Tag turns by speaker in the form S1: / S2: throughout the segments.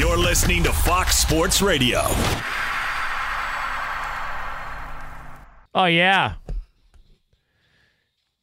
S1: You're listening to Fox Sports Radio.
S2: Oh, yeah.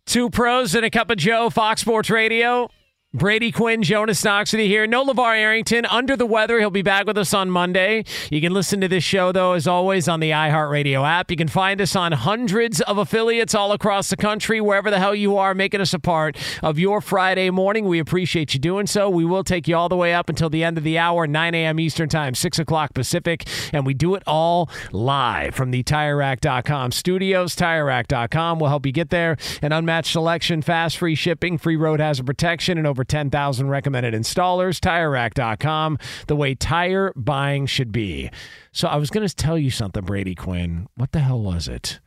S2: Two pros and a cup of Joe, Fox Sports Radio. Brady Quinn, Jonas Knox here. No LeVar Arrington, under the weather. He'll be back with us on Monday. You can listen to this show, though, as always, on the iHeartRadio app. You can find us on hundreds of affiliates all across the country, wherever the hell you are, making us a part of your Friday morning. We appreciate you doing so. We will take you all the way up until the end of the hour, 9 a.m. Eastern Time, 6 o'clock Pacific, and we do it all live from the TireRack.com studios. TireRack.com will help you get there. An unmatched selection, fast, free shipping, free road hazard protection, and over 10,000 recommended installers. TireRack.com, the way tire buying should be. So I was going to tell you something, Brady Quinn. What the hell was it?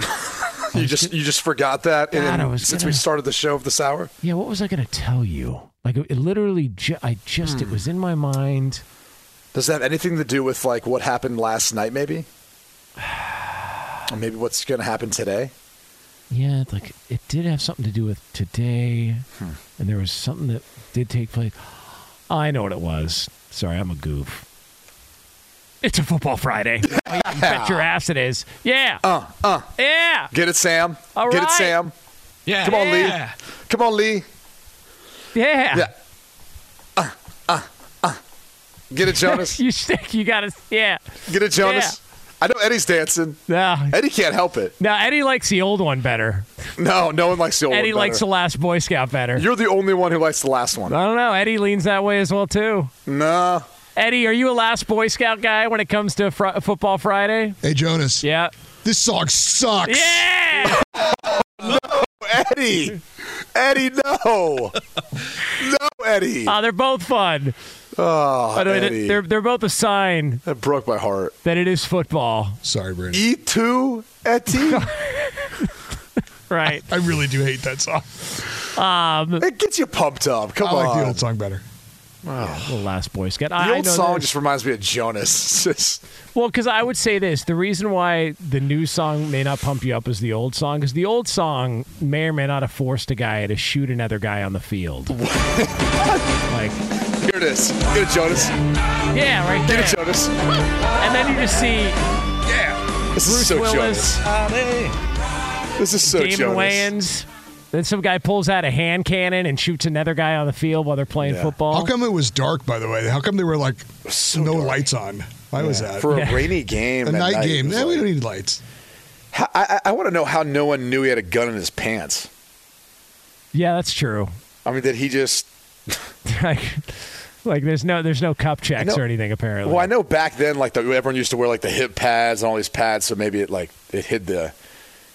S3: You just you just forgot that in,
S2: God, I was
S3: since
S2: gonna-
S3: we started the show of this hour.
S2: Yeah, what was I going to tell you? Like it, it literally, ju- I just, it hmm. was in my mind.
S3: Does that have anything to do with like what happened last night? Maybe, or maybe what's going to happen today?
S2: Yeah, like it did have something to do with today, and there was something that did take place. Oh, I know what it was. Sorry, I'm a goof. It's a football Friday. Oh, yeah, you bet your ass it is. Yeah.
S3: Uh, uh,
S2: Yeah.
S3: get it, Sam.
S2: All
S3: get it. Sam.
S4: Yeah.
S3: Come on,
S4: yeah.
S3: Lee. Come on, Lee.
S2: Yeah.
S3: Yeah. Uh, uh, uh. Get it, Jonas.
S2: you stick. You got to. Yeah.
S3: Get it, Jonas. I know Eddie's dancing.
S2: Yeah.
S3: Eddie can't help it.
S2: No, Eddie likes the old one better.
S3: No, no one likes the old
S2: Eddie
S3: one Eddie
S2: likes the last Boy Scout better.
S3: You're the only one who likes the last one.
S2: I don't know. Eddie leans that way as well too.
S3: No.
S2: Eddie, are you a last Boy Scout guy when it comes to fr- Football Friday?
S5: Hey, Jonas.
S2: Yeah.
S5: This song sucks.
S2: Yeah.
S3: No, Eddie. Eddie, no. no, Eddie.
S2: Oh, they're both fun.
S3: Oh,
S2: By the way,
S3: Eddie.
S2: they're they're both a sign
S3: that broke my heart.
S2: that it is football.
S5: Sorry, Brady.
S3: E2, Eddie.
S2: Right.
S5: I really do hate that song.
S3: Um, it gets you pumped up. Come on.
S5: I like
S3: on.
S5: the old song better.
S2: The last Boy Scout.
S3: The
S2: I, I
S3: old
S2: know
S3: song
S2: that-
S3: just reminds me of Jonas.
S2: Well, because I would say this: the reason why the new song may not pump you up as the old song is the old song may or may not have forced a guy to shoot another guy on the field. like,
S3: here it is. Get it, Jonas.
S2: yeah, right
S3: Get
S2: there.
S3: it, Jonas.
S2: And then you just see Yeah.
S3: This
S2: Bruce
S3: is so
S2: Willis,
S3: Jonas. This is so
S2: Damon
S3: Jonas.
S2: Wayans. Then some guy pulls out a hand cannon and shoots another guy on the field while they're playing
S3: Yeah.
S2: football.
S5: How come it was dark, by the way? How come they were like
S3: So
S5: no
S3: dark.
S5: lights on? Why was that?
S3: For
S2: Yeah.
S3: a rainy game.
S5: a
S3: at
S5: night game.
S3: was
S5: Yeah, we don't need lights.
S3: I, I, I want to know how no one knew he had a gun in his pants.
S2: Yeah, that's true.
S3: I mean, did he just?
S2: like, like there's no there's no cup checks
S3: know-
S2: or anything apparently.
S3: Well, I know back then, like the, everyone used to wear like the hip pads and all these pads, so maybe it like it hid the.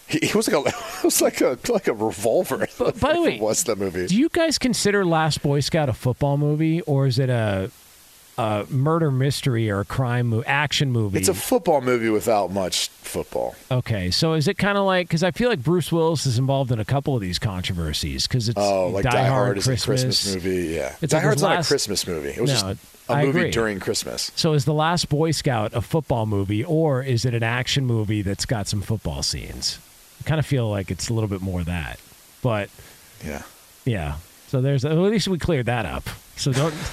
S3: He, he was like a it was like a like a revolver.
S2: But by the way,
S3: what's the movie?
S2: Do you guys consider Last Boy Scout a football movie, or is it a, a murder mystery or a crime mo- action movie?
S3: It's a football movie without much football.
S2: okay, so is it kind of like because I feel like Bruce Willis is involved in a couple of these controversies because it's
S3: Oh, like
S2: Die, Hard,
S3: is
S2: Christmas.
S3: a Christmas movie. Yeah,
S2: It's
S3: Die
S2: like
S3: Hard's
S2: his
S3: not a Christmas movie. It was
S2: No,
S3: just a
S2: I
S3: movie
S2: agree.
S3: during Christmas.
S2: So is the Last Boy Scout a football movie, or is it an action movie that's got some football scenes? Kind of feel like it's a little bit more that, but
S3: Yeah.
S2: yeah. So there's at least we cleared that up. So don't.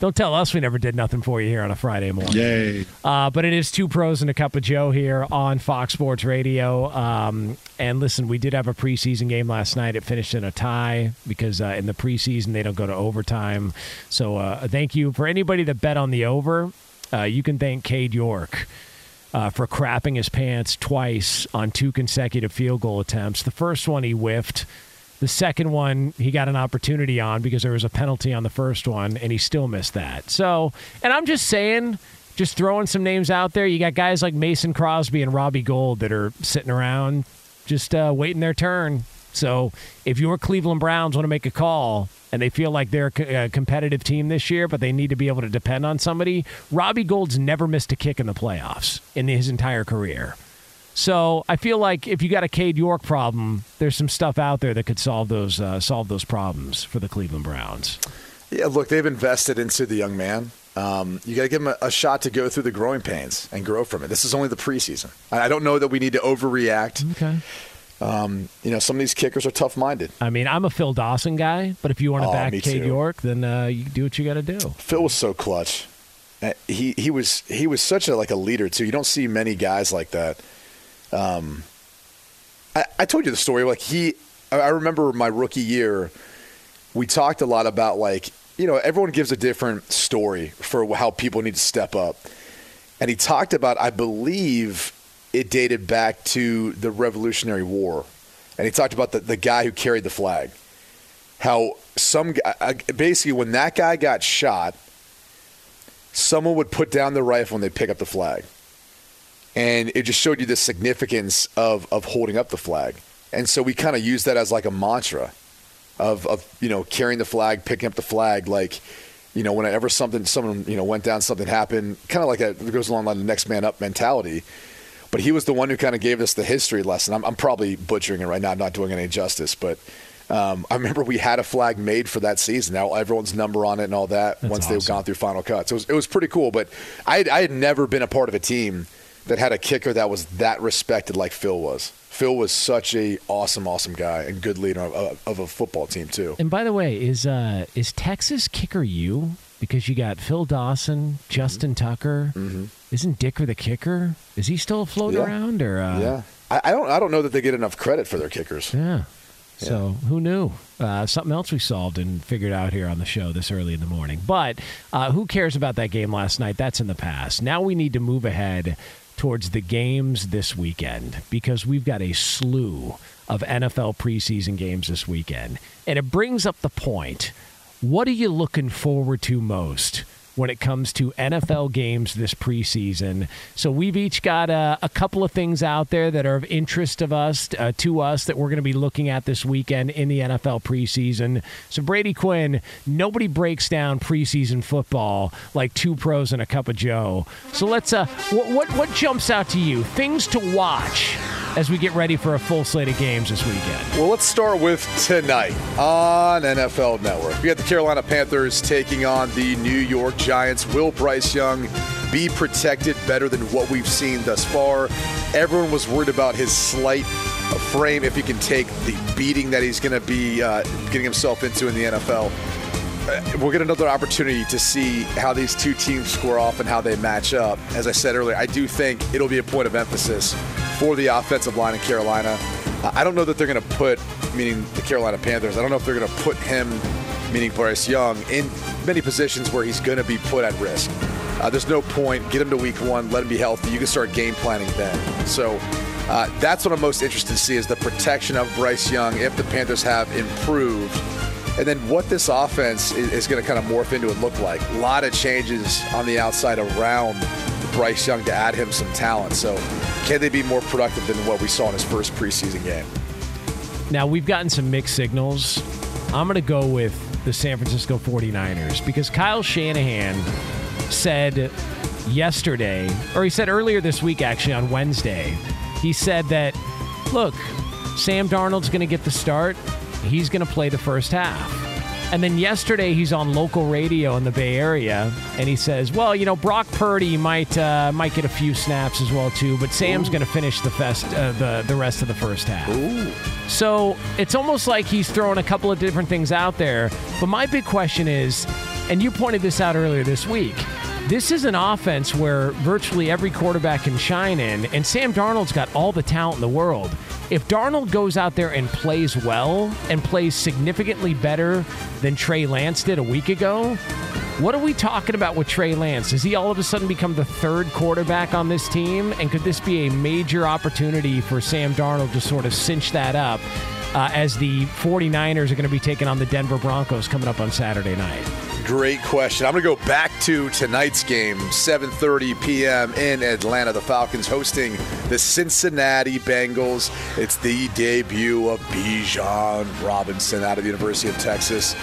S2: Don't tell us we never did nothing for you here on a Friday morning.
S5: Yay.
S2: Uh, but it is two pros and a cup of Joe here on Fox Sports Radio. Um, and listen, we did have a preseason game last night. It finished in a tie because uh, in the preseason they don't go to overtime. So uh, thank you for anybody that bet on the over. Uh, you can thank Cade York. Uh, for crapping his pants twice on two consecutive field goal attempts. The first one he whiffed. The second one, he got an opportunity on because there was a penalty on the first one, and he still missed that. So, and I'm just saying, just throwing some names out there. You got guys like Mason Crosby and Robbie Gould that are sitting around just uh, waiting their turn. So, if your Cleveland Browns want to make a call and they feel like they're a competitive team this year, but they need to be able to depend on somebody, Robbie Gould's never missed a kick in the playoffs in his entire career. So I feel like if you got a Cade York problem, there's some stuff out there that could solve those uh, solve those problems for the Cleveland Browns.
S3: Yeah, look, they've invested into the young man. Um, you got to give him a, a shot to go through the growing pains and grow from it. This is only the preseason. I I don't know that we need to overreact.
S2: Okay.
S3: Um, you know, some of these kickers are tough minded.
S2: I mean, I'm a Phil Dawson guy, but if you want to
S3: Oh,
S2: back Cade
S3: too.
S2: York, then uh, you do what you got to do.
S3: Phil was so clutch. Uh, He he was he was such a like a leader too. You don't see many guys like that. Um, I, I told you the story. Like he, I remember my rookie year. We talked a lot about like you know everyone gives a different story for how people need to step up, and he talked about I believe it dated back to the Revolutionary War, and he talked about the, the guy who carried the flag how some guy, basically when that guy got shot, someone would put down the rifle and they pick up the flag, and it just showed you the significance of of holding up the flag. And so we kind of use that as like a mantra of of you know carrying the flag, picking up the flag, like. You know, whenever something, someone, you know, went down, something happened, kind of like it goes along like the next man up mentality. But he was the one who kind of gave us the history lesson. I'm, I'm probably butchering it right now, I'm not doing any justice, but um, I remember we had a flag made for that season. Now everyone's number on it and all that.
S2: That's
S3: once they've gone through final cuts, it was it was pretty cool. But I had, I had never been a part of a team that had a kicker that was that respected like Phil was. Phil was such a awesome, awesome guy and good leader of, of a football team too.
S2: And by the way, is uh, is Texas kicker you? Because you got Phil Dawson, Justin Tucker. Isn't Dicker the kicker? Is he still floating.
S3: Yeah.
S2: around? Or uh,
S3: yeah, I, I don't I don't know that they get enough credit for their kickers.
S2: Yeah. So who knew? Uh, something else we solved and figured out here on the show this early in the morning. But uh, who cares about that game last night? That's in the past. Now we need to move ahead towards the games this weekend because we've got a slew of NFL preseason games this weekend. And it brings up the point what are you looking forward to most? When it comes to NFL games this preseason, so we've each got a, a couple of things out there that are of interest of us uh, to us that we're going to be looking at this weekend in the NFL preseason. So Brady Quinn, nobody breaks down preseason football like two pros and a cup of Joe. So let's uh, what what, what jumps out to you? Things to watch as we get ready for a full slate of games this weekend.
S3: Well, let's start with tonight on NFL Network. We got the Carolina Panthers taking on the New York Giants. Will Bryce Young be protected better than what we've seen thus far? Everyone was worried about his slight frame, if he can take the beating that he's going to be uh, getting himself into in the NFL. Uh, We'll get another opportunity to see how these two teams score off and how they match up. As I said earlier, I do think it'll be a point of emphasis for the offensive line in Carolina. I don't know that they're going to put, meaning the Carolina Panthers, I don't know if they're going to put him, meaning Bryce Young, in many positions where he's going to be put at risk. Uh, there's no point. Get him to week one, let him be healthy. You can start game planning then. So Uh, that's what I'm most interested to see is the protection of Bryce Young if the Panthers have improved. And then what this offense is, is going to kind of morph into and look like. A lot of changes on the outside around Bryce Young to add him some talent. So can they be more productive than what we saw in his first preseason game?
S2: Now, we've gotten some mixed signals. I'm going to go with the San Francisco 49ers because Kyle Shanahan said yesterday, or he said earlier this week, actually, on Wednesday, he said that, look, Sam Darnold's going to get the start. He's going to play the first half. And then yesterday he's on local radio in the Bay Area, and he says, "Well, you know, Brock Purdy might uh, might get a few snaps as well too, but Sam's going to finish the fest uh, the the rest of the first half." So it's almost like he's throwing a couple of different things out there. But my big question is, and you pointed this out earlier this week. This is an offense where virtually every quarterback can shine in, and Sam Darnold's got all the talent in the world. If Darnold goes out there and plays well and plays significantly better than Trey Lance did a week ago, what are we talking about with Trey Lance? Does he all of a sudden become the third quarterback on this team? And could this be a major opportunity for Sam Darnold to sort of cinch that up uh, as the 49ers are going to be taking on the Denver Broncos coming up on Saturday night?
S3: Great question. I'm going to go back to tonight's game, 7:30 p.m. in Atlanta. The Falcons hosting the Cincinnati Bengals. It's the debut of Bijan Robinson out of the University of Texas.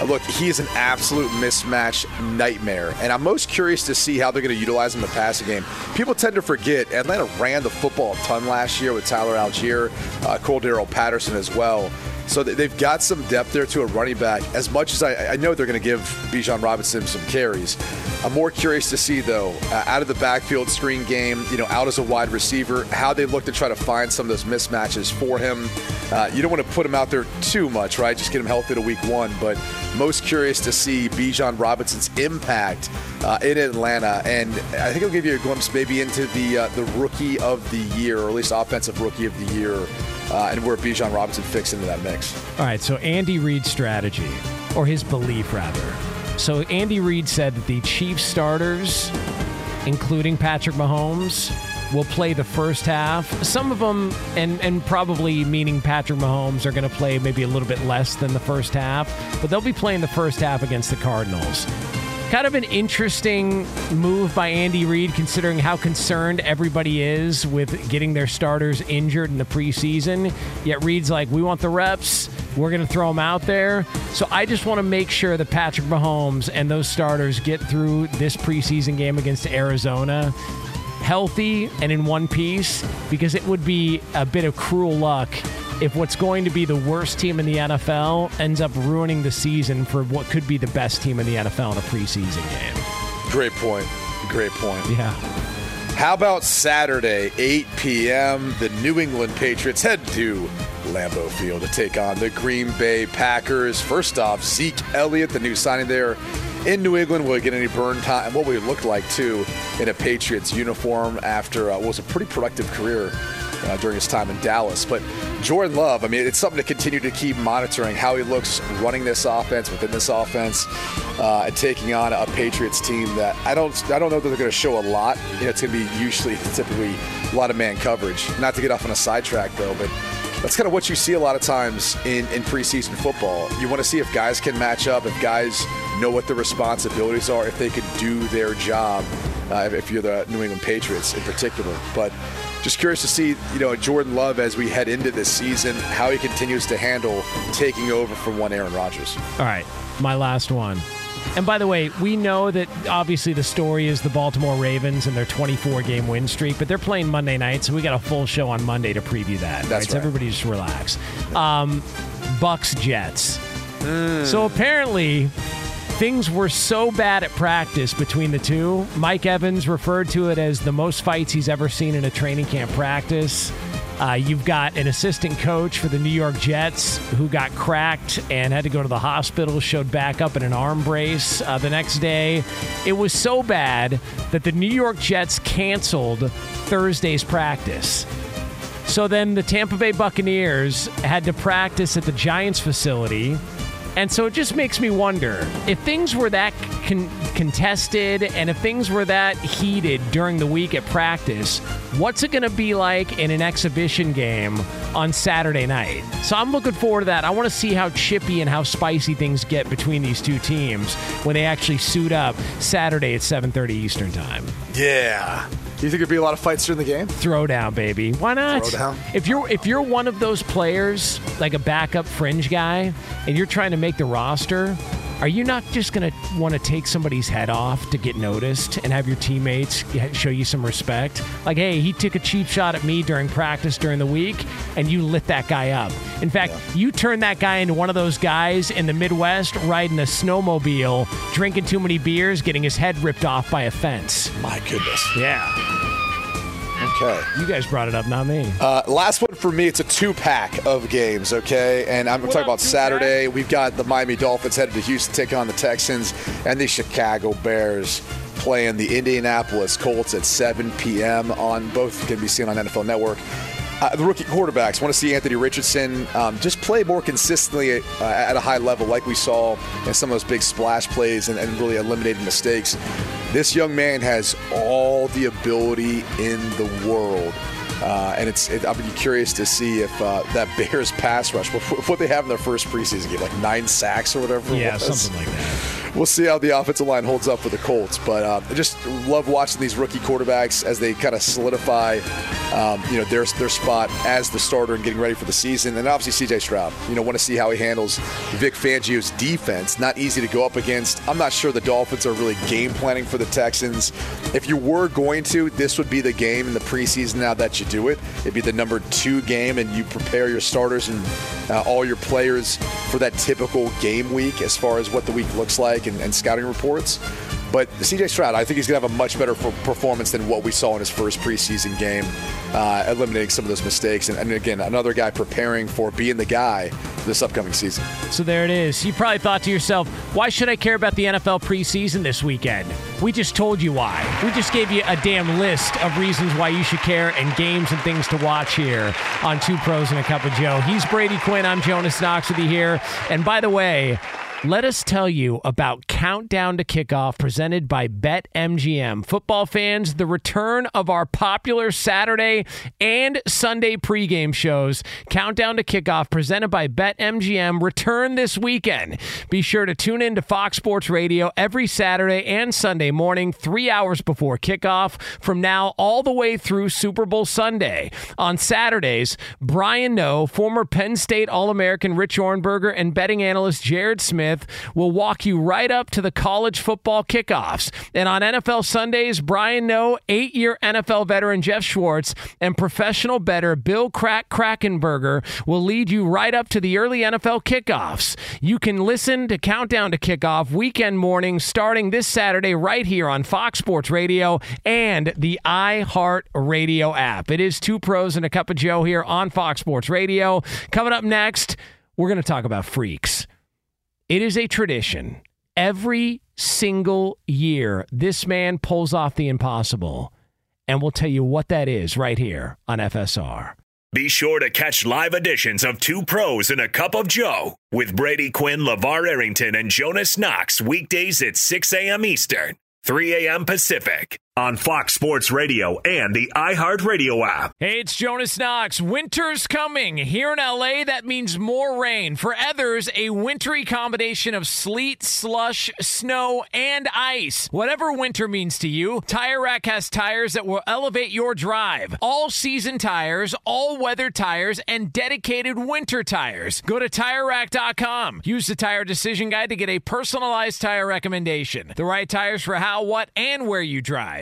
S3: Uh, Look, he is an absolute mismatch nightmare, and I'm most curious to see how they're going to utilize him in the passing game. People tend to forget Atlanta ran the football a ton last year with Tyler Allgeier, uh, Cordarrelle Patterson as well. So they- they've got some depth there to a running back. As much as I, I know they're going to give Bijan Robinson some carries, I'm more curious to see though uh, out of the backfield screen game, you know, out as a wide receiver, how they look to try to find some of those mismatches for him. Uh, you don't want to put him out there too much, right? Just get him healthy to week one. But most curious to see Bijan Robinson's impact uh, in Atlanta, and I think it'll give you a glimpse maybe into the uh, the rookie of the year, or at least offensive rookie of the year, uh, and where Bijan Robinson fits into that mix.
S2: All right, so Andy Reid's strategy, or his belief rather. So Andy Reid said that the Chiefs starters, including Patrick Mahomes, will play the first half. Some of them, and, and probably meaning Patrick Mahomes, are going to play maybe a little bit less than the first half, but they'll be playing the first half against the Cardinals. Kind of an interesting move by Andy Reid, considering how concerned everybody is with getting their starters injured in the preseason. Yet Reid's like, we want the reps. We're going to throw them out there. So I just want to make sure that Patrick Mahomes and those starters get through this preseason game against Arizona healthy and in one piece because it would be a bit of cruel luck if what's going to be the worst team in the NFL ends up ruining the season for what could be the best team in the NFL in a preseason game.
S3: Great point. Great point.
S2: Yeah.
S3: How about Saturday, 8 p.m.? The New England Patriots head to Lambeau Field to take on the Green Bay Packers. First off, Zeke Elliott, the new signing there in New England. Will he get any burn time? What would it look like, too, in a Patriots uniform after uh, what was a pretty productive career uh, during his time in Dallas. But Jordan Love, I mean, it's something to continue to keep monitoring how he looks running this offense within this offense uh, and taking on a Patriots team that I don't, I don't know that they're going to show a lot. You know, it's going to be usually, typically, a lot of man coverage. Not to get off on a sidetrack though, but that's kind of what you see a lot of times in, in preseason football. You want to see if guys can match up, if guys know what the responsibilities are, if they can do their job. Uh, if you're the New England Patriots in particular, but just curious to see, you know, Jordan Love as we head into this season, how he continues to handle taking over from one Aaron Rodgers.
S2: All right, my last one. And by the way, we know that obviously the story is the Baltimore Ravens and their 24 game win streak, but they're playing Monday night, so we got a full show on Monday to preview that.
S3: That's
S2: So
S3: right.
S2: everybody just relax. Um, Bucks Jets. So apparently, things were so bad at practice between the two. Mike Evans referred to it as the most fights he's ever seen in a training camp practice. Uh, you've got an assistant coach for the New York Jets who got cracked and had to go to the hospital, showed back up in an arm brace uh, the next day. It was so bad that the New York Jets canceled Thursday's practice. So then the Tampa Bay Buccaneers had to practice at the Giants facility And so it just makes me wonder if things were that con- contested and if things were that heated during the week at practice, what's it going to be like in an exhibition game on Saturday night? So I'm looking forward to that. I want to see how chippy and how spicy things get between these two teams when they actually suit up Saturday at 7:30 Eastern Time.
S3: Yeah. Do you think there'd be a lot of fights during the game?
S2: Throwdown, baby. Why not?
S3: Throwdown?
S2: If you're if you're one of those players, like a backup fringe guy, and you're trying to make the roster, are you not just going to want to take somebody's head off to get noticed and have your teammates show you some respect? Like, hey, he took a cheap shot at me during practice during the week, and you lit that guy up. In fact, you turned that guy into one of those guys in the Midwest riding a snowmobile, drinking too many beers, getting his head ripped off by a fence.
S3: My goodness.
S2: Yeah.
S3: Okay.
S2: You guys brought it up, not me.
S3: Uh, last one for me, it's a two pack of games, okay? And I'm talking
S2: up,
S3: about
S2: two-pack?
S3: Saturday. We've got the Miami Dolphins headed to Houston taking on the Texans, and the Chicago Bears playing the Indianapolis Colts at 7 p.m. on both can be seen on NFL Network. Uh, the rookie quarterbacks want to see Anthony Richardson um, just play more consistently uh, at a high level, like we saw in some of those big splash plays and, and really eliminating mistakes. This young man has all the ability in the world. Uh, and it's it, I'll be curious to see if uh, that Bears pass rush, what, what they have in their first preseason game, like nine sacks or whatever. it
S2: Yeah, something like that.
S3: We'll see how the offensive line holds up for the Colts, but uh, I just love watching these rookie quarterbacks as they kind of solidify, um, you know, their their spot as the starter and getting ready for the season. And obviously, C.J. Stroud, you know, want to see how he handles Vic Fangio's defense. Not easy to go up against. I'm not sure the Dolphins are really game planning for the Texans. If you were going to, this would be the game in the preseason. Now that you do it, it'd be the number two game, and you prepare your starters and uh, all your players for that typical game week as far as what the week looks like and, and scouting reports. But CJ Stroud, I think he's going to have a much better per- performance than what we saw in his first preseason game, uh, eliminating some of those mistakes. And, and again, another guy preparing for being the guy this upcoming season.
S2: So there it is. You probably thought to yourself, why should I care about the NFL preseason this weekend? We just told you why. We just gave you a damn list of reasons why you should care and games and things to watch here on Two Pros and a Cup of Joe. He's Brady Quinn. I'm Jonas Knox with you here. And by the way, let us tell you about Countdown to Kickoff presented by BetMGM. Football fans, the return of our popular Saturday and Sunday pregame shows, Countdown to Kickoff presented by BetMGM, return this weekend. Be sure to tune in to Fox Sports Radio every Saturday and Sunday morning, three hours before kickoff, from now all the way through Super Bowl Sunday. On Saturdays, Brian Noe, former Penn State All American Rich Ohrnberger, and betting analyst Jared Smith will walk you right up to the college football kickoffs. And on NFL Sundays, Brian Noe, eight year NFL veteran Jeff Schwartz, and professional bettor Bill Crack Krackomberger will lead you right up to the early NFL kickoffs. You can listen to Countdown to Kickoff weekend morning starting this Saturday right here on Fox Sports Radio and the iHeart Radio app. It is two pros and a cup of Joe here on Fox Sports Radio. Coming up next, we're going to talk about freaks. It is a tradition. Every single year, this man pulls off the impossible. And we'll tell you what that is right here on FSR.
S1: Be sure to catch live editions of Two Pros and a Cup of Joe with Brady Quinn, LeVar Arrington, and Jonas Knox weekdays at 6 a.m. Eastern, 3 a.m. Pacific on Fox Sports Radio and the iHeartRadio app.
S2: Hey, it's Jonas Knox. Winter's coming. Here in LA, that means more rain. For others, a wintry combination of sleet, slush, snow, and ice. Whatever winter means to you, Tire Rack has tires that will elevate your drive. All season tires, all weather tires, and dedicated winter tires. Go to TireRack.com. Use the Tire Decision Guide to get a personalized tire recommendation. The right tires for how, what, and where you drive.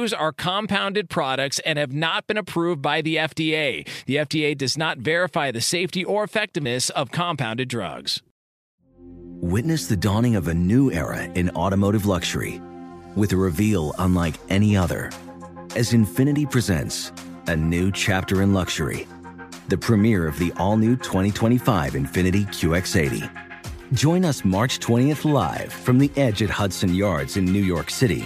S2: Are compounded products and have not been approved by the FDA. The FDA does not verify the safety or effectiveness of compounded drugs.
S6: Witness the dawning of a new era in automotive luxury with a reveal unlike any other as Infiniti presents a new chapter in luxury, the premiere of the all new 2025 Infiniti QX80. Join us March 20th live from the edge at Hudson Yards in New York City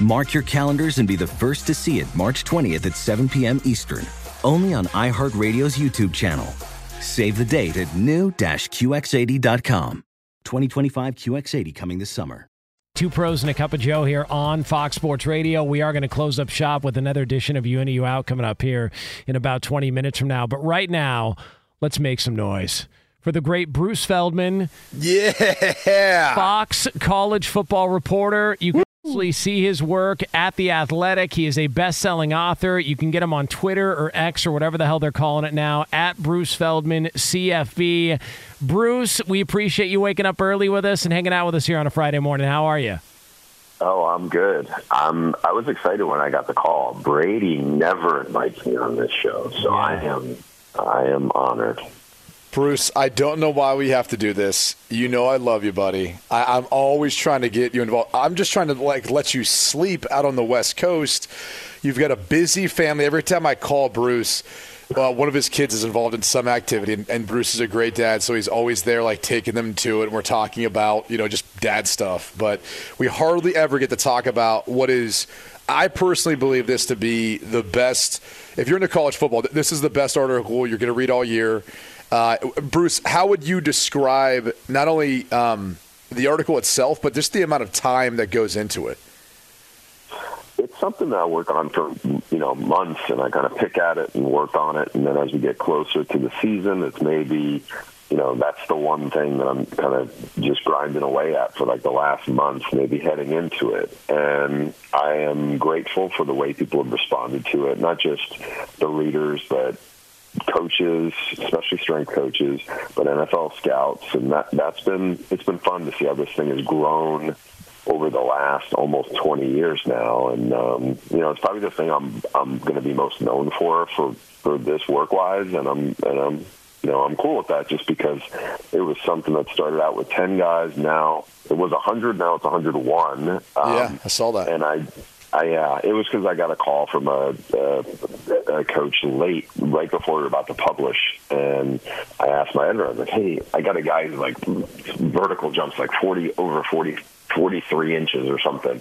S6: Mark your calendars and be the first to see it March 20th at 7 p.m. Eastern, only on iHeartRadio's YouTube channel. Save the date at new-QX80.com. 2025 QX80 coming this summer.
S2: Two pros and a cup of Joe here on Fox Sports Radio. We are going to close up shop with another edition of You In You Out coming up here in about 20 minutes from now. But right now, let's make some noise for the great Bruce Feldman.
S3: Yeah.
S2: Fox college football reporter. You can actually see his work at The Athletic. He is a best selling author. You can get him on Twitter or X or whatever the hell they're calling it now at Bruce Feldman CFB. Bruce, we appreciate you waking up early with us and hanging out with us here on a Friday morning. How are you?
S7: Oh, I'm good. I'm. I was excited when I got the call. Brady never invites me on this show, so I am. I am honored.
S3: Bruce, I don't know why we have to do this. You know I love you, buddy. I, I'm always trying to get you involved. I'm just trying to like let you sleep out on the West Coast. You've got a busy family. Every time I call Bruce, uh, one of his kids is involved in some activity, and, and Bruce is a great dad, so he's always there, like taking them to it. And we're talking about you know just dad stuff, but we hardly ever get to talk about what is. I personally believe this to be the best. If you're into college football, this is the best article you're going to read all year. Uh, Bruce, how would you describe not only um, the article itself, but just the amount of time that goes into it?
S7: It's something that I work on for you know months, and I kind of pick at it and work on it, and then as we get closer to the season, it's maybe you know that's the one thing that I'm kind of just grinding away at for like the last month, maybe heading into it. And I am grateful for the way people have responded to it, not just the readers, but coaches, especially strength coaches, but NFL scouts, and that that's been it's been fun to see how this thing has grown over the last almost 20 years now, and um, you know it's probably the thing I'm I'm going to be most known for for for this work wise, and I'm and I'm you know I'm cool with that just because it was something that started out with 10 guys, now it was 100, now it's 101. Um,
S3: yeah, I saw that,
S7: and I I, yeah, it was because I got a call from a, a, a coach late, right before we were about to publish, and I asked my editor, I was like, "Hey, I got a guy who's like vertical jumps like forty over 40, 43 inches or something.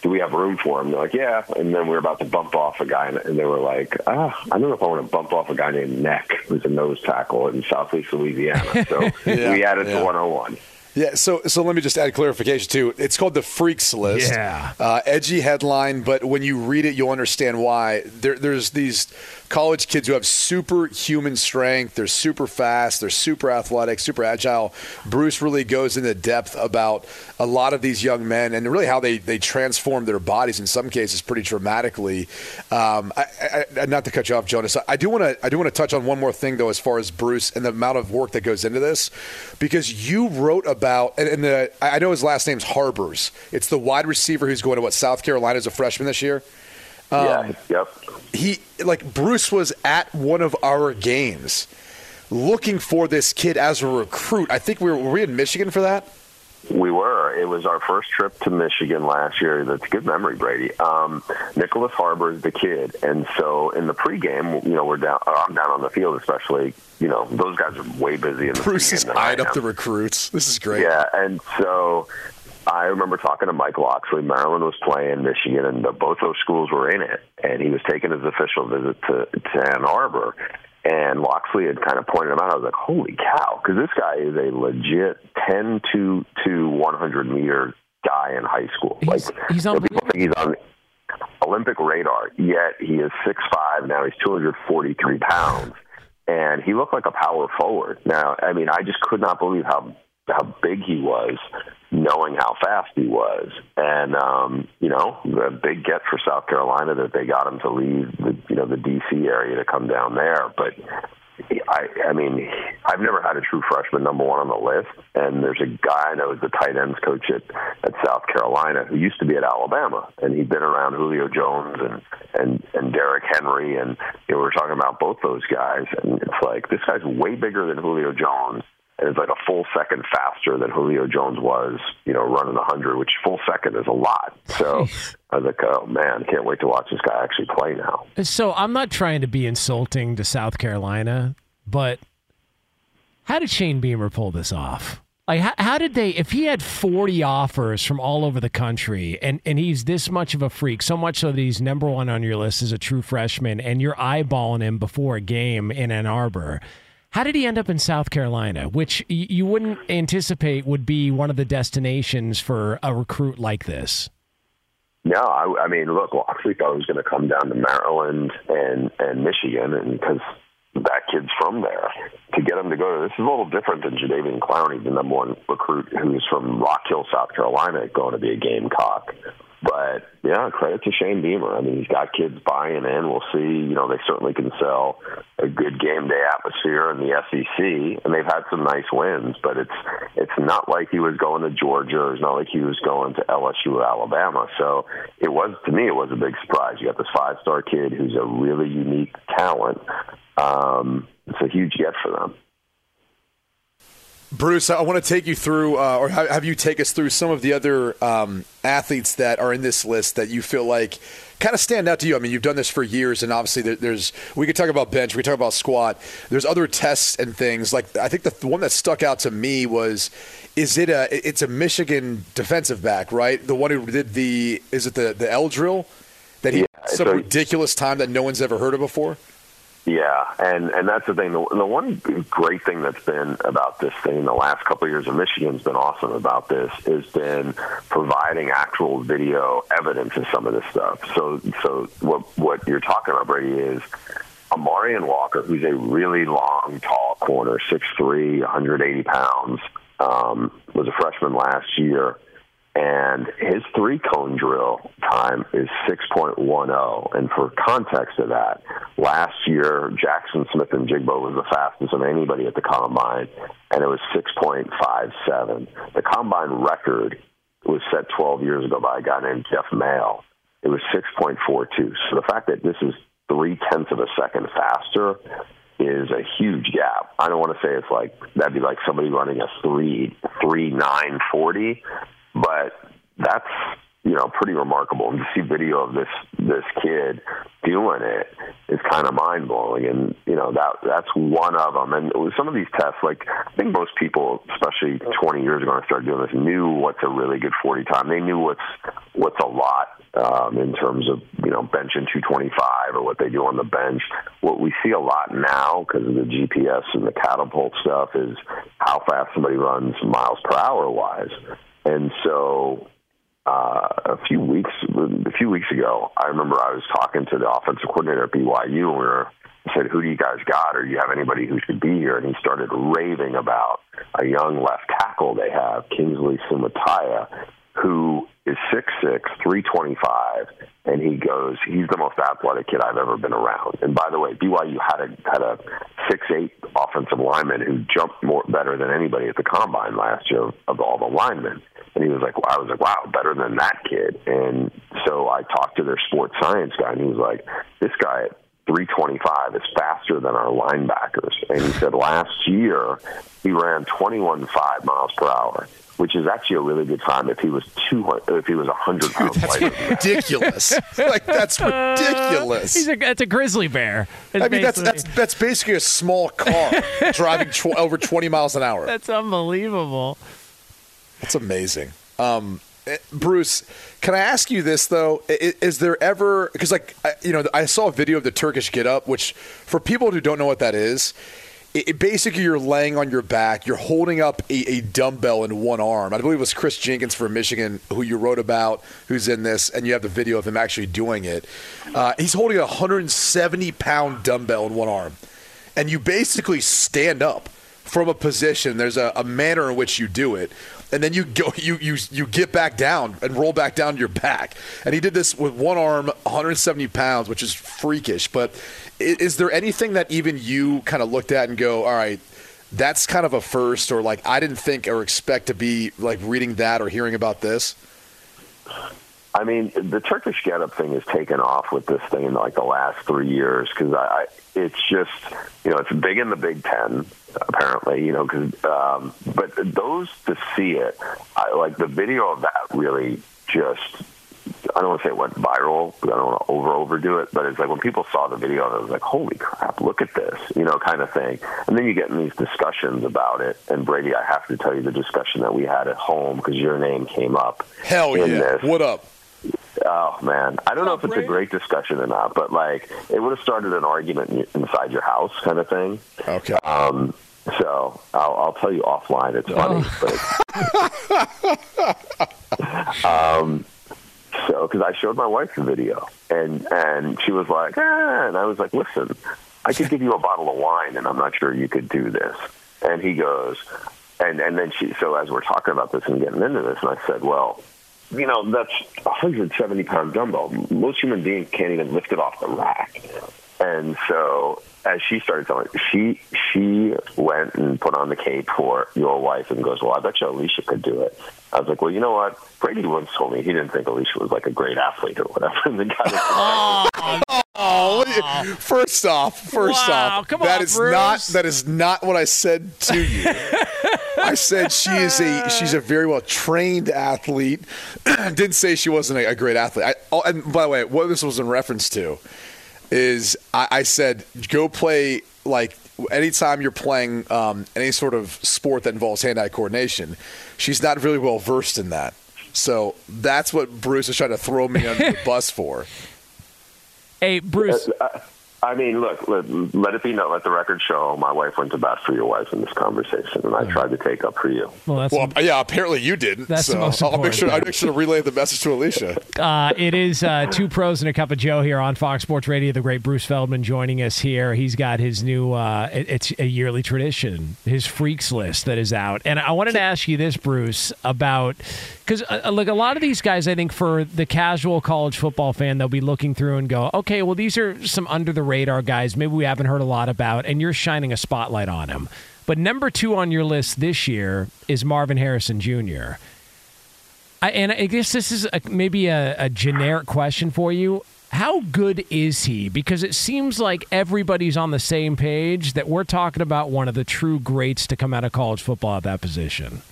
S7: Do we have room for him?" They're like, "Yeah," and then we were about to bump off a guy, and they were like, "Ah, I don't know if I want to bump off a guy named Neck, who's a nose tackle in Southeast Louisiana." So
S3: Yeah,
S7: we added
S3: yeah.
S7: to 101.
S3: Yeah, so so let me just add clarification too. It's called the Freaks List.
S2: Yeah.
S3: Uh, edgy headline, but when you read it, you'll understand why. There, there's these college kids who have superhuman strength. They're super fast. They're super athletic, super agile. Bruce really goes into depth about a lot of these young men and really how they, they transform their bodies in some cases pretty dramatically. Um, I, I, not to cut you off, Jonas. I do want to I do want to touch on one more thing though, as far as Bruce and the amount of work that goes into this, because you wrote about and, and the I know his last name's Harbers. It's the wide receiver who's going to what South Carolina as a freshman this year. Um,
S7: yeah. Yep.
S3: He like Bruce was at one of our games looking for this kid as a recruit. I think we were, were we in Michigan for that.
S7: We were. It was our first trip to Michigan last year. That's a good memory, Brady. Um, Nicholas Harbor is the kid, and so in the pregame, you know, we're down. I'm down on the field, especially. You know, those guys are way busy in the
S3: Bruce is
S7: pregame than I
S3: eyed up the recruits. This is great.
S7: Yeah, and so I remember talking to Mike Locksley. Maryland was playing Michigan, and the, both those schools were in it. And he was taking his official visit to, to Ann Arbor. And Locksley had kind of pointed him out. I was like, "Holy cow!" Because this guy is a legit ten to to one hundred meter guy in high school.
S2: He's-
S7: like
S2: he's
S7: know, people think he's on Olympic radar. Yet he is six five now. He's two hundred forty three pounds, and he looked like a power forward. Now, I mean, I just could not believe how how big he was, knowing how fast he was, and um, you know, a big get for South Carolina that they got him to leave the you know the D.C. area to come down there, but. I, I mean, I've never had a true freshman number one on the list, and there's a guy I know who's the tight ends coach at, at South Carolina who used to be at Alabama, and he'd been around Julio Jones and and and Derrick Henry, and you know, we were talking about both those guys, and it's like this guy's way bigger than Julio Jones, and it's like a full second faster than Julio Jones was, you know, running a hundred, which full second is a lot. So I was like, oh man, can't wait to watch this guy actually play now.
S2: So I'm not trying to be insulting to South Carolina, but how did Shane Beamer pull this off? Like, how, how did they? If he had 40 offers from all over the country, and and he's this much of a freak, so much so that he's number one on your list as a true freshman, and you're eyeballing him before a game in Ann Arbor. How did he end up in South Carolina, which you wouldn't anticipate would be one of the destinations for a recruit like this?
S7: No, I, I mean, look, Locksley thought it was going to come down to Maryland and and Michigan, and because that kid's from there, to get him to go to this is a little different than Jadeveon Clowney, the number one recruit who's from Rock Hill, South Carolina, going to be a Gamecock. But yeah, credit to Shane Beamer. I mean, he's got kids buying in. We'll see. You know, they certainly can sell a good game day atmosphere in the SEC, and they've had some nice wins. But it's it's not like he was going to Georgia, it's not like he was going to LSU Alabama. So it was to me, it was a big surprise. You got this five star kid who's a really unique talent. Um, it's a huge get for them.
S3: Bruce, I want to take you through, uh, or have you take us through some of the other um, athletes that are in this list that you feel like kind of stand out to you. I mean, you've done this for years, and obviously there, there's we could talk about bench, we could talk about squat. There's other tests and things. Like I think the, the one that stuck out to me was, is it a? It's a Michigan defensive back, right? The one who did the is it the the L drill that he
S7: Yeah,
S3: some
S7: so-
S3: ridiculous time that no one's ever heard of before.
S7: Yeah, and and that's the thing. The, the one great thing that's been about this thing in the last couple of years, and Michigan's been awesome about this, has been providing actual video evidence of some of this stuff. So, so what what you're talking about, Brady, is Amorion Walker, who's a really long, tall corner, 6'3", 180 pounds, um, was a freshman last year and his three cone drill time is 6.10. And for context of that, last year Jaxon Smith-Njigba was the fastest of anybody at the combine, and it was 6.57. The combine record was set 12 years ago by a guy named Jeff Maehl. It was 6.42. So the fact that this is three tenths of a second faster is a huge gap. I don't want to say it's like that'd be like somebody running a three three nine forty, but that's you know pretty remarkable. And to see video of this this kid doing it is kind of mind blowing. And you know that that's one of them. And some of these tests, like I think most people, especially 20 years ago, when I started doing this, knew what's a really good 40 time. They knew what's what's a lot um, in terms of you know benching 225 or what they do on the bench. What we see a lot now because of the GPS and the catapult stuff is how fast somebody runs miles per hour wise. And so uh, a few weeks a few weeks ago, I remember I was talking to the offensive coordinator at BYU, and we were said, "Who do you guys got? Or do you have anybody who should be here?" And he started raving about a young left tackle they have, Kingsley Suamataia, who is 6'6", 325, and he goes, he's the most athletic kid I've ever been around. And by the way, BYU had a had a six eight offensive lineman who jumped more better than anybody at the combine last year of all the linemen. And he was like, I was like, wow, better than that kid. And so I talked to their sports science guy, and he was like, this guy at 325 is faster than our linebackers. And he said last year he ran 21.5 miles per hour which is actually a really good time if he was two if he was hundred pounds
S3: that's
S7: lighter.
S3: ridiculous. like that's uh, ridiculous.
S2: He's a, that's a grizzly bear. It's
S3: I mean, that's that's that's basically a small car driving tw- over 20 miles an hour.
S2: that's unbelievable.
S3: That's amazing. Um, eh, Bruce, can I ask you this though? I- i- Is there ever because like you know I saw a video of the Turkish get up, which for people who don't know what that is. It, it- basically, you're laying on your back. You're holding up a, a dumbbell in one arm. I believe it was Kris Jenkins from Michigan who you wrote about, who's in this, and you have the video of him actually doing it. Uh, he's holding a 170 pound dumbbell in one arm, and you basically stand up from a position. There's a, a manner in which you do it, and then you go, you you you get back down and roll back down your back. And he did this with one arm, 170 pounds, which is freakish. But i- is there anything that even you kind of looked at and go, all right? That's kind of a first, or like I didn't think or expect to be like reading that or hearing about this.
S7: I mean, the Turkish getup thing has taken off with this thing in like the last three years because I, it's just, you know, it's big in the Big Ten apparently, you know, because, um, but those to see it, I, like the video of that really just, I don't want to say it went viral. I don't want to over overdo it, but it's like when people saw the video, it was like, "Holy crap! Look at this!" You know, kind of thing. And then you get in these discussions about it. And Brady, I have to tell you the discussion that we had at home because your name came up.
S3: Hell
S7: in
S3: yeah!
S7: This.
S3: What up?
S7: Oh man, I don't know if it's a great discussion or not, but like it would have started an argument inside your house, kind of thing.
S3: Okay.
S7: Um, so I'll, I'll tell you offline. It's funny, but um, so because I showed my wife the video, and and she was like, ah, and I was like, listen, I could give you a bottle of wine, and I'm not sure you could do this. And he goes, and and then she. So as we're talking about this and getting into this, and I said, well, you know, that's a 170 pound dumbbell. Most human beings can't even lift it off the rack. And so as she started telling, she she went and put on the cape for your wife and goes, well, I bet you Alicia could do it. I was like, well, you know what? Brady once told me he didn't think Alicia was like a great athlete or whatever. And the guy was
S3: Oh, what first off, first
S2: Wow,
S3: off,
S2: come
S3: that
S2: on,
S3: is
S2: Bruce.
S3: not that is not what I said to you. I said she is a she's a very well trained athlete. Didn't say she wasn't a, a great athlete. I, oh, and by the way, what this was in reference to is I, I said go play like anytime you're playing um, any sort of sport that involves hand-eye coordination. She's not really well versed in that. So that's what Bruce is trying to throw me under the bus for.
S2: Hey, Bruce.
S7: I mean, look, let, let it be known, let the record show my wife went to bat for your wife in this conversation, and I tried to take up for you.
S2: Well, that's
S3: Well, yeah, apparently you didn't.
S2: That's the
S3: so
S2: most
S3: I'll make sure. I'll make sure to relay the message to Alicia.
S2: Uh, it is uh, two pros and a cup of Joe here on Fox Sports Radio. The great Bruce Feldman joining us here. He's got his new. Uh, it- it's a yearly tradition. His freaks list that is out, and I wanted to ask you this, Bruce, about because uh, like a lot of these guys, I think for the casual college football fan, they'll be looking through and go, okay, well these are some under the radar guys. Maybe we haven't heard a lot about, and you're shining a spotlight on him. But number two on your list this year is Marvin Harrison Jr. I, and I guess this is a, maybe a, a generic question for you. How good is he? Because it seems like everybody's on the same page that we're talking about one of the true greats to come out of college football at that position.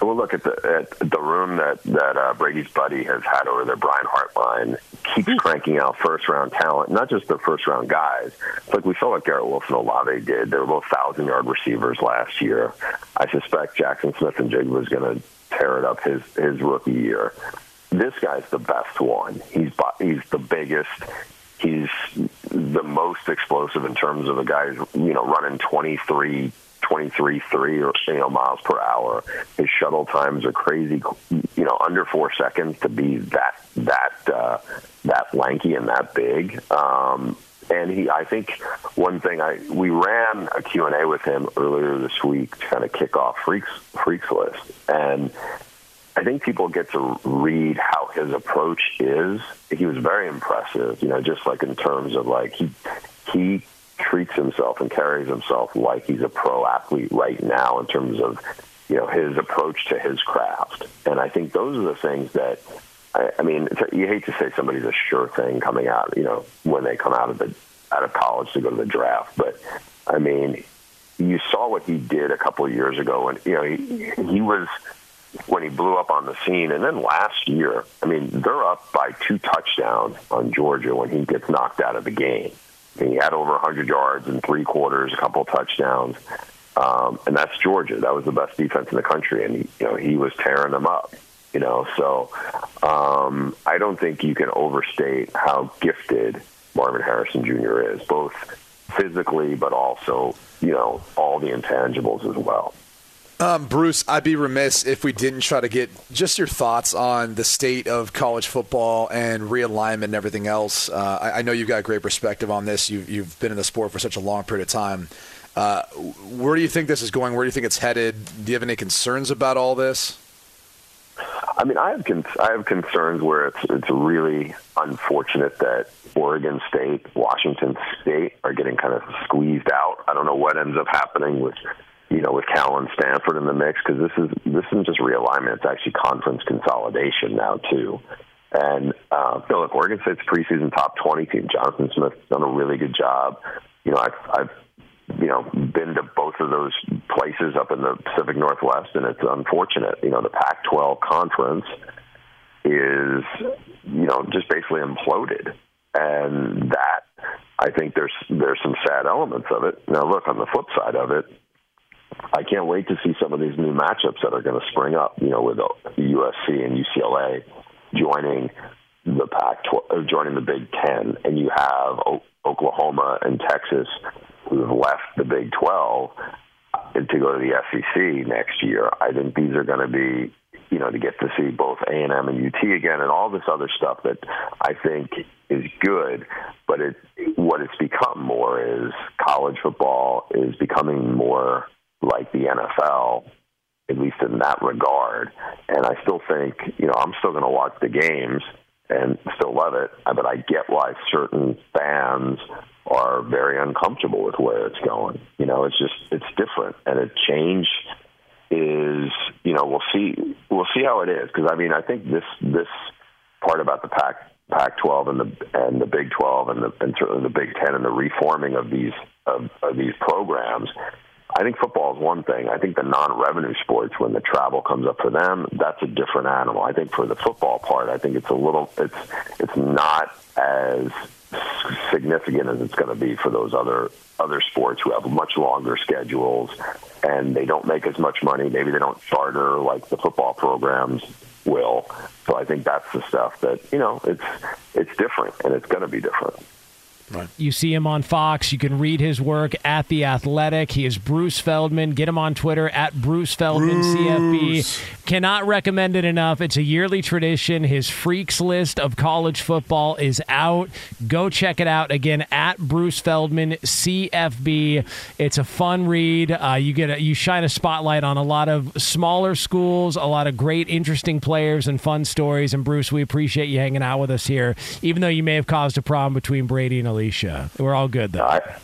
S7: Well, look at the at the room that that uh, Brady's buddy has had over there. Brian Hartline keeps cranking out first round talent, not just the first round guys. It's like we saw what Garrett Wolf and Olave did. They were both thousand yard receivers last year. I suspect Jaxon Smith-Njigba is going to tear it up his his rookie year. This guy's the best one. He's he's the biggest. He's the most explosive in terms of the guys, you know, running 23, 23, 3 or, you know, miles per hour. His shuttle times are crazy, you know, under four seconds to be that, that, uh, that lanky and that big. Um, and he, I think one thing I we ran a Q and A with him earlier this week to kind of kick off Freaks Freaks List, and I think people get to read how his approach is. He was very impressive, you know, just like in terms of like he he treats himself and carries himself like he's a pro athlete right now in terms of you know his approach to his craft. And I think those are the things that I, I mean, you hate to say somebody's a sure thing coming out, you know, when they come out of the out of college to go to the draft, but I mean, you saw what he did a couple of years ago, and you know he he was when he blew up on the scene, and then last year, I mean, they're up by two touchdowns on Georgia when he gets knocked out of the game. He had over 100 yards in three quarters, a couple of touchdowns, um, and that's Georgia. That was the best defense in the country, and he, you know he was tearing them up. You know, so um, I don't think you can overstate how gifted Marvin Harrison Jr. is, both physically, but also you know all the intangibles as well.
S3: Um, Bruce, I'd be remiss if we didn't try to get just your thoughts on the state of college football and realignment and everything else. Uh, I, I, know you've got great perspective on this. You've, you've, been in the sport for such a long period of time. Uh, where do you think this is going? Where do you think it's headed? Do you have any concerns about all this?
S7: I mean, I have con- I have concerns where it's it's really unfortunate that Oregon State, Washington State are getting kind of squeezed out. I don't know what ends up happening with you know, with Cal and Stanford in the mix because this is this isn't just realignment; it's actually conference consolidation now too. And uh, you look, Oregon State's preseason top twenty team. Jonathan Smith done a really good job. You know, I've, I've you know been to both of those places up in the Pacific Northwest, and it's unfortunate. You know, the Pac-12 conference is you know just basically imploded, and that I think there's there's some sad elements of it. Now, look on the flip side of it I can't wait to see some of these new matchups that are going to spring up. You know, with USC and UCLA joining the Pac-12, uh, joining the Big Ten, and you have o- Oklahoma and Texas who have left the Big 12 uh, to go to the SEC next year. I think these are going to be, you know, to get to see both A and M and UT again, and all this other stuff that I think is good. But it, what it's become more is college football is becoming more like the NFL, at least in that regard. And I still think, you know, I'm still going to watch the games and still love it, but I get why certain fans are very uncomfortable with where it's going. You know, it's just it's different, and a change is, you know, we'll see we'll see how it is because I mean I think this this part about the Pac Pac-12 and the and the Big 12 and the and certainly the Big 10 and the reforming of these of, of these programs I think football is one thing. I think the non-revenue sports, when the travel comes up for them, that's a different animal. I think for the football part, I think it's a little, it's it's not as significant as it's going to be for those other other sports who have much longer schedules and they don't make as much money. Maybe they don't charter like the football programs will. So I think that's the stuff that you know it's it's different and it's going to be different.
S2: Right. You see him on Fox. You can read his work at The Athletic. He is Bruce Feldman. Get him on Twitter at Bruce Feldman Bruce. CFB. Cannot recommend it enough. It's a yearly tradition. His freaks list of college football is out. Go check it out again at Bruce Feldman CFB. It's a fun read. Uh, you get a, you shine a spotlight on a lot of smaller schools, a lot of great, interesting players, and fun stories. And Bruce, we appreciate you hanging out with us here, even though you may have caused a problem between Brady and. Alicia. We're all good though.
S7: I,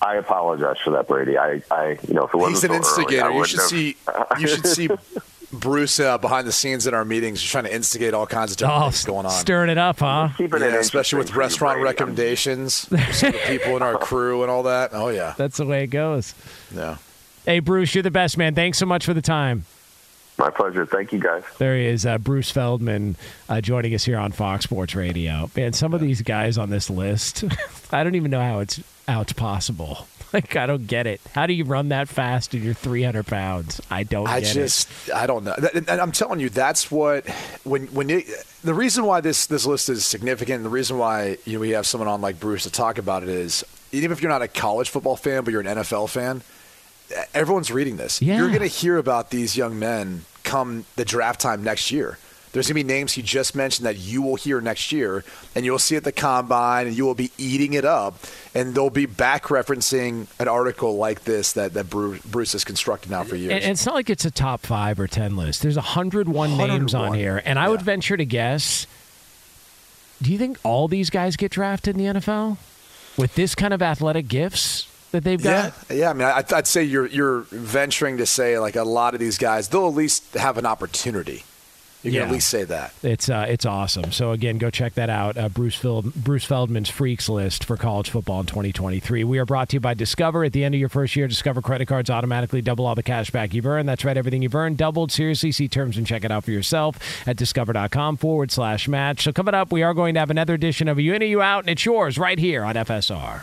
S7: I apologize for that, Brady. I, I, you know, if it wasn't
S3: He's an
S7: so
S3: instigator.
S7: Early,
S3: you should have... see. You should see. Bruce uh, behind the scenes in our meetings, just trying to instigate all kinds of different
S2: oh,
S3: things going on.
S2: Stirring it up, huh?
S7: Keeping
S3: yeah,
S7: it
S3: especially with restaurant
S7: Brady.
S3: recommendations, the people in our crew and all that. Oh yeah,
S2: that's the way it goes.
S3: Yeah.
S2: Hey, Bruce, you're the best man. Thanks so much for the time.
S7: My pleasure. Thank you, guys.
S2: There he is, uh, Bruce Feldman, uh, joining us here on Fox Sports Radio. Man, some of these guys on this list, I don't even know how it's how it's possible. Like, I don't get it. How do you run that fast and you're 300 pounds? I don't.
S3: I just,
S2: it.
S3: I don't know. And I'm telling you, that's what when when you, the reason why this this list is significant, and the reason why you know, we have someone on like Bruce to talk about it is, even if you're not a college football fan, but you're an NFL fan everyone's reading this.
S2: Yeah.
S3: You're going to hear about these young men come the draft time next year. there's going to be names he just mentioned that you will hear next year, and you'll see at the combine, and you will be eating it up, and they'll be back referencing an article like this that, that Bruce, Bruce has constructed now for years.
S2: And, it's not like it's a top five or ten list. There's 101 names on here, and I would venture to guess. Do you think all these guys get drafted in the NFL with this kind of athletic gifts that they've got?
S3: Yeah, yeah. I mean, I, I'd say you're you're venturing to say like a lot of these guys, they'll at least have an opportunity. You can
S2: Yeah.
S3: at least say that.
S2: It's uh, it's awesome. So again, go check that out. Uh, Bruce Phil- Bruce Feldman's Freaks List for college football in 2023. We are brought to you by Discover. At the end of your first year, Discover credit cards automatically double all the cash back you've earned. That's right, everything you've earned doubled. Seriously, see terms and check it out for yourself at discover.com forward slash match. So coming up, we are going to have another edition of You In or You Out, and it's yours right here on FSR.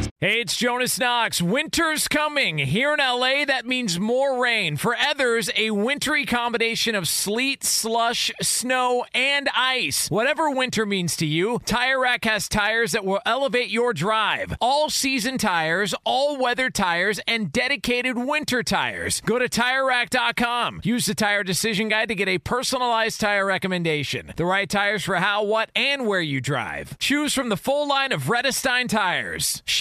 S2: Hey, it's Jonas Knox. Winter's coming. Here in LA, that means more rain. For others, a wintry combination of sleet, slush, snow, and ice. Whatever winter means to you, Tire Rack has tires that will elevate your drive. All season tires, all weather tires, and dedicated winter tires. Go to TireRack.com. Use the Tire Decision Guide to get a personalized tire recommendation. The right tires for how, what, and where you drive. Choose from the full line of Vredestein tires.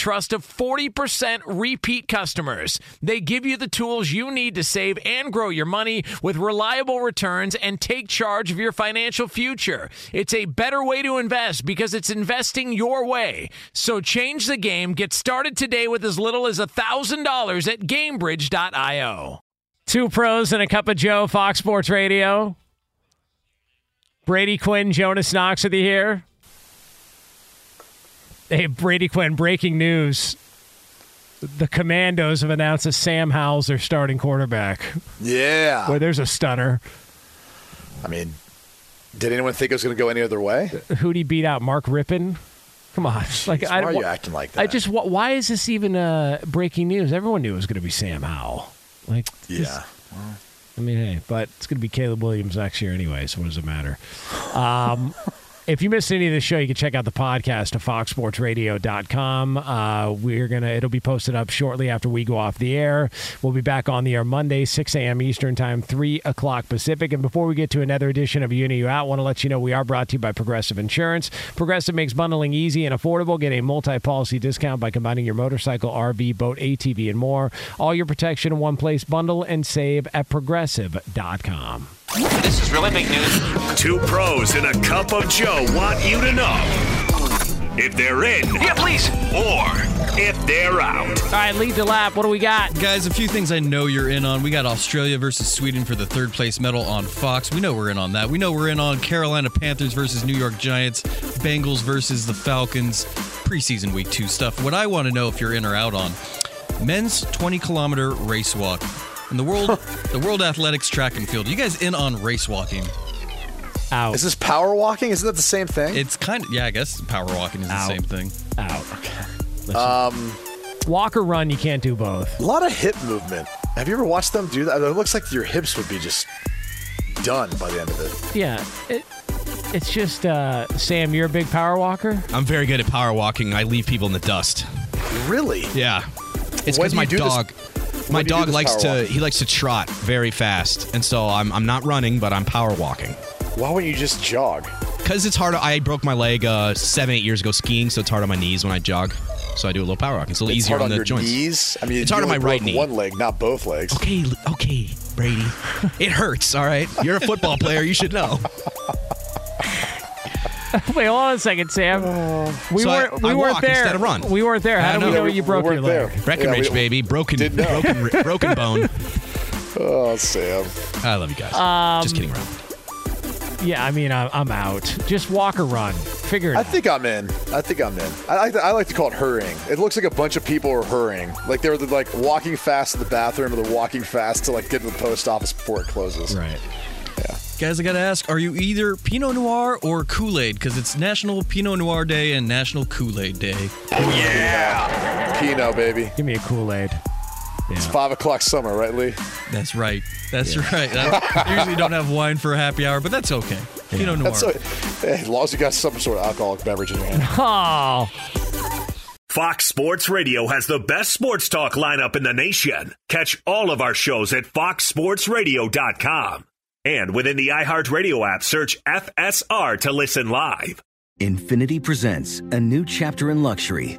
S2: trust of 40% repeat customers. They give you the tools you need to save and grow your money with reliable returns and take charge of your financial future. It's a better way to invest because it's investing your way. So change the game. Get started today with as little as $1,000 at gainbridge.io. Two pros and a cup of Joe, Fox Sports Radio. Brady Quinn, Jonas Knox with you here. Hey, Brady Quinn, breaking news. The Commanders have announced that Sam Howell's their starting quarterback.
S3: Yeah.
S2: Boy, there's a stunner.
S3: I mean, did anyone think it was going to go any other way?
S2: Who'd he beat out? Mark Rypien? Come on. Like,
S3: why are you acting like that?
S2: I just, wh- why is this even uh, breaking news? Everyone knew it was going to be Sam Howell. Like,
S3: Yeah.
S2: I mean, hey, but it's going to be Caleb Williams next year anyway, so what does it matter? Um, if you missed any of the show, you can check out the podcast at foxsportsradio.com. Uh, we're to, it'll be posted up shortly after we go off the air. We'll be back on the air Monday, 6 a.m. Eastern Time, 3 o'clock Pacific. And before we get to another edition of In, You Out, I want to let you know we are brought to you by Progressive Insurance. Progressive makes bundling easy and affordable. Get a multi policy discount by combining your motorcycle, RV, boat, ATV, and more. All your protection in one place. Bundle and save at progressive.com.
S1: This is really big news. Two pros in a cup of Joe want you to know if they're in. Yeah, please. Or if they're out.
S2: All right, lead the lap. What do we got?
S8: Guys, a few things I know you're in on. We got Australia versus Sweden for the third place medal on Fox. We know we're in on that. We know we're in on Carolina Panthers versus New York Giants, Bengals versus the Falcons, preseason week two stuff. What I want to know if you're in or out on men's 20 kilometer race walk. And the world the World Athletics track and field. You guys in on race walking?
S2: Out.
S3: Is this power walking? Isn't that the same thing?
S8: It's kind of yeah, I guess power walking is
S2: Out.
S8: the same thing.
S2: Out. Okay.
S3: Um,
S2: Walk or run, you can't do both.
S3: a lot of hip movement. Have you ever watched them do that? It looks like your hips would be just done by the end of it.
S2: Yeah. It, it's just, uh, Sam, you're a big power walker?
S9: I'm very good at power walking. I leave people in the dust.
S3: Really?
S9: Yeah. It's because my
S3: do
S9: dog.
S3: when
S9: my
S3: do do
S9: dog likes to.
S3: walking?
S9: He likes to trot very fast, and so I'm I'm not running, but I'm power walking.
S3: Why wouldn't you just jog?
S9: Because it's hard. I broke my leg uh, seven eight years ago skiing, so it's hard on my knees when I jog. So I do a little power walking. It's a little
S3: It's
S9: easier
S3: hard
S9: on
S3: on
S9: the
S3: your
S9: joints.
S3: knees. I mean,
S9: it's hard on my right knee.
S3: One leg, not both legs.
S9: Okay, okay, Brady. it hurts. All right. You're a football player. You should know.
S2: Wait, hold on a second, Sam. we
S9: So
S2: weren't, we
S9: I
S2: weren't there.
S9: instead of run.
S2: We weren't there. How
S9: I
S2: do we
S9: know.
S2: know you broke
S3: we
S2: your leg?
S3: there.
S9: Breckenridge,
S3: Yeah, we-
S9: baby. Broken, broken, broken bone.
S3: Oh, Sam.
S9: I love you guys.
S2: Um,
S9: Just kidding around.
S2: Yeah, I mean, I'm, I'm out. Just walk or run. Figure it
S3: I
S2: out.
S3: think I'm in. I think I'm in. I like, to, I like to call it hurrying. It looks like a bunch of people are hurrying. Like they're like walking fast to the bathroom or they're walking fast to like get to the post office before it closes.
S2: Right.
S8: Guys, I gotta ask: Are you either Pinot Noir or Kool Aid? Because it's National Pinot Noir Day and National Kool Aid Day.
S3: Yeah. Pinot, baby.
S2: Give me a Kool-Aid.
S3: It's five o'clock summer, right, Lee?
S8: That's right. That's right. I usually don't have wine for a happy hour, but that's okay. Pinot Noir.
S3: That's so, as long as you got some sort of alcoholic beverage in your hand.
S2: Oh.
S1: Fox Sports Radio has the best sports talk lineup in the nation. Catch all of our shows at foxsportsradio.com. And within the iHeartRadio app, search FSR to listen live.
S6: Infiniti presents a new chapter in luxury,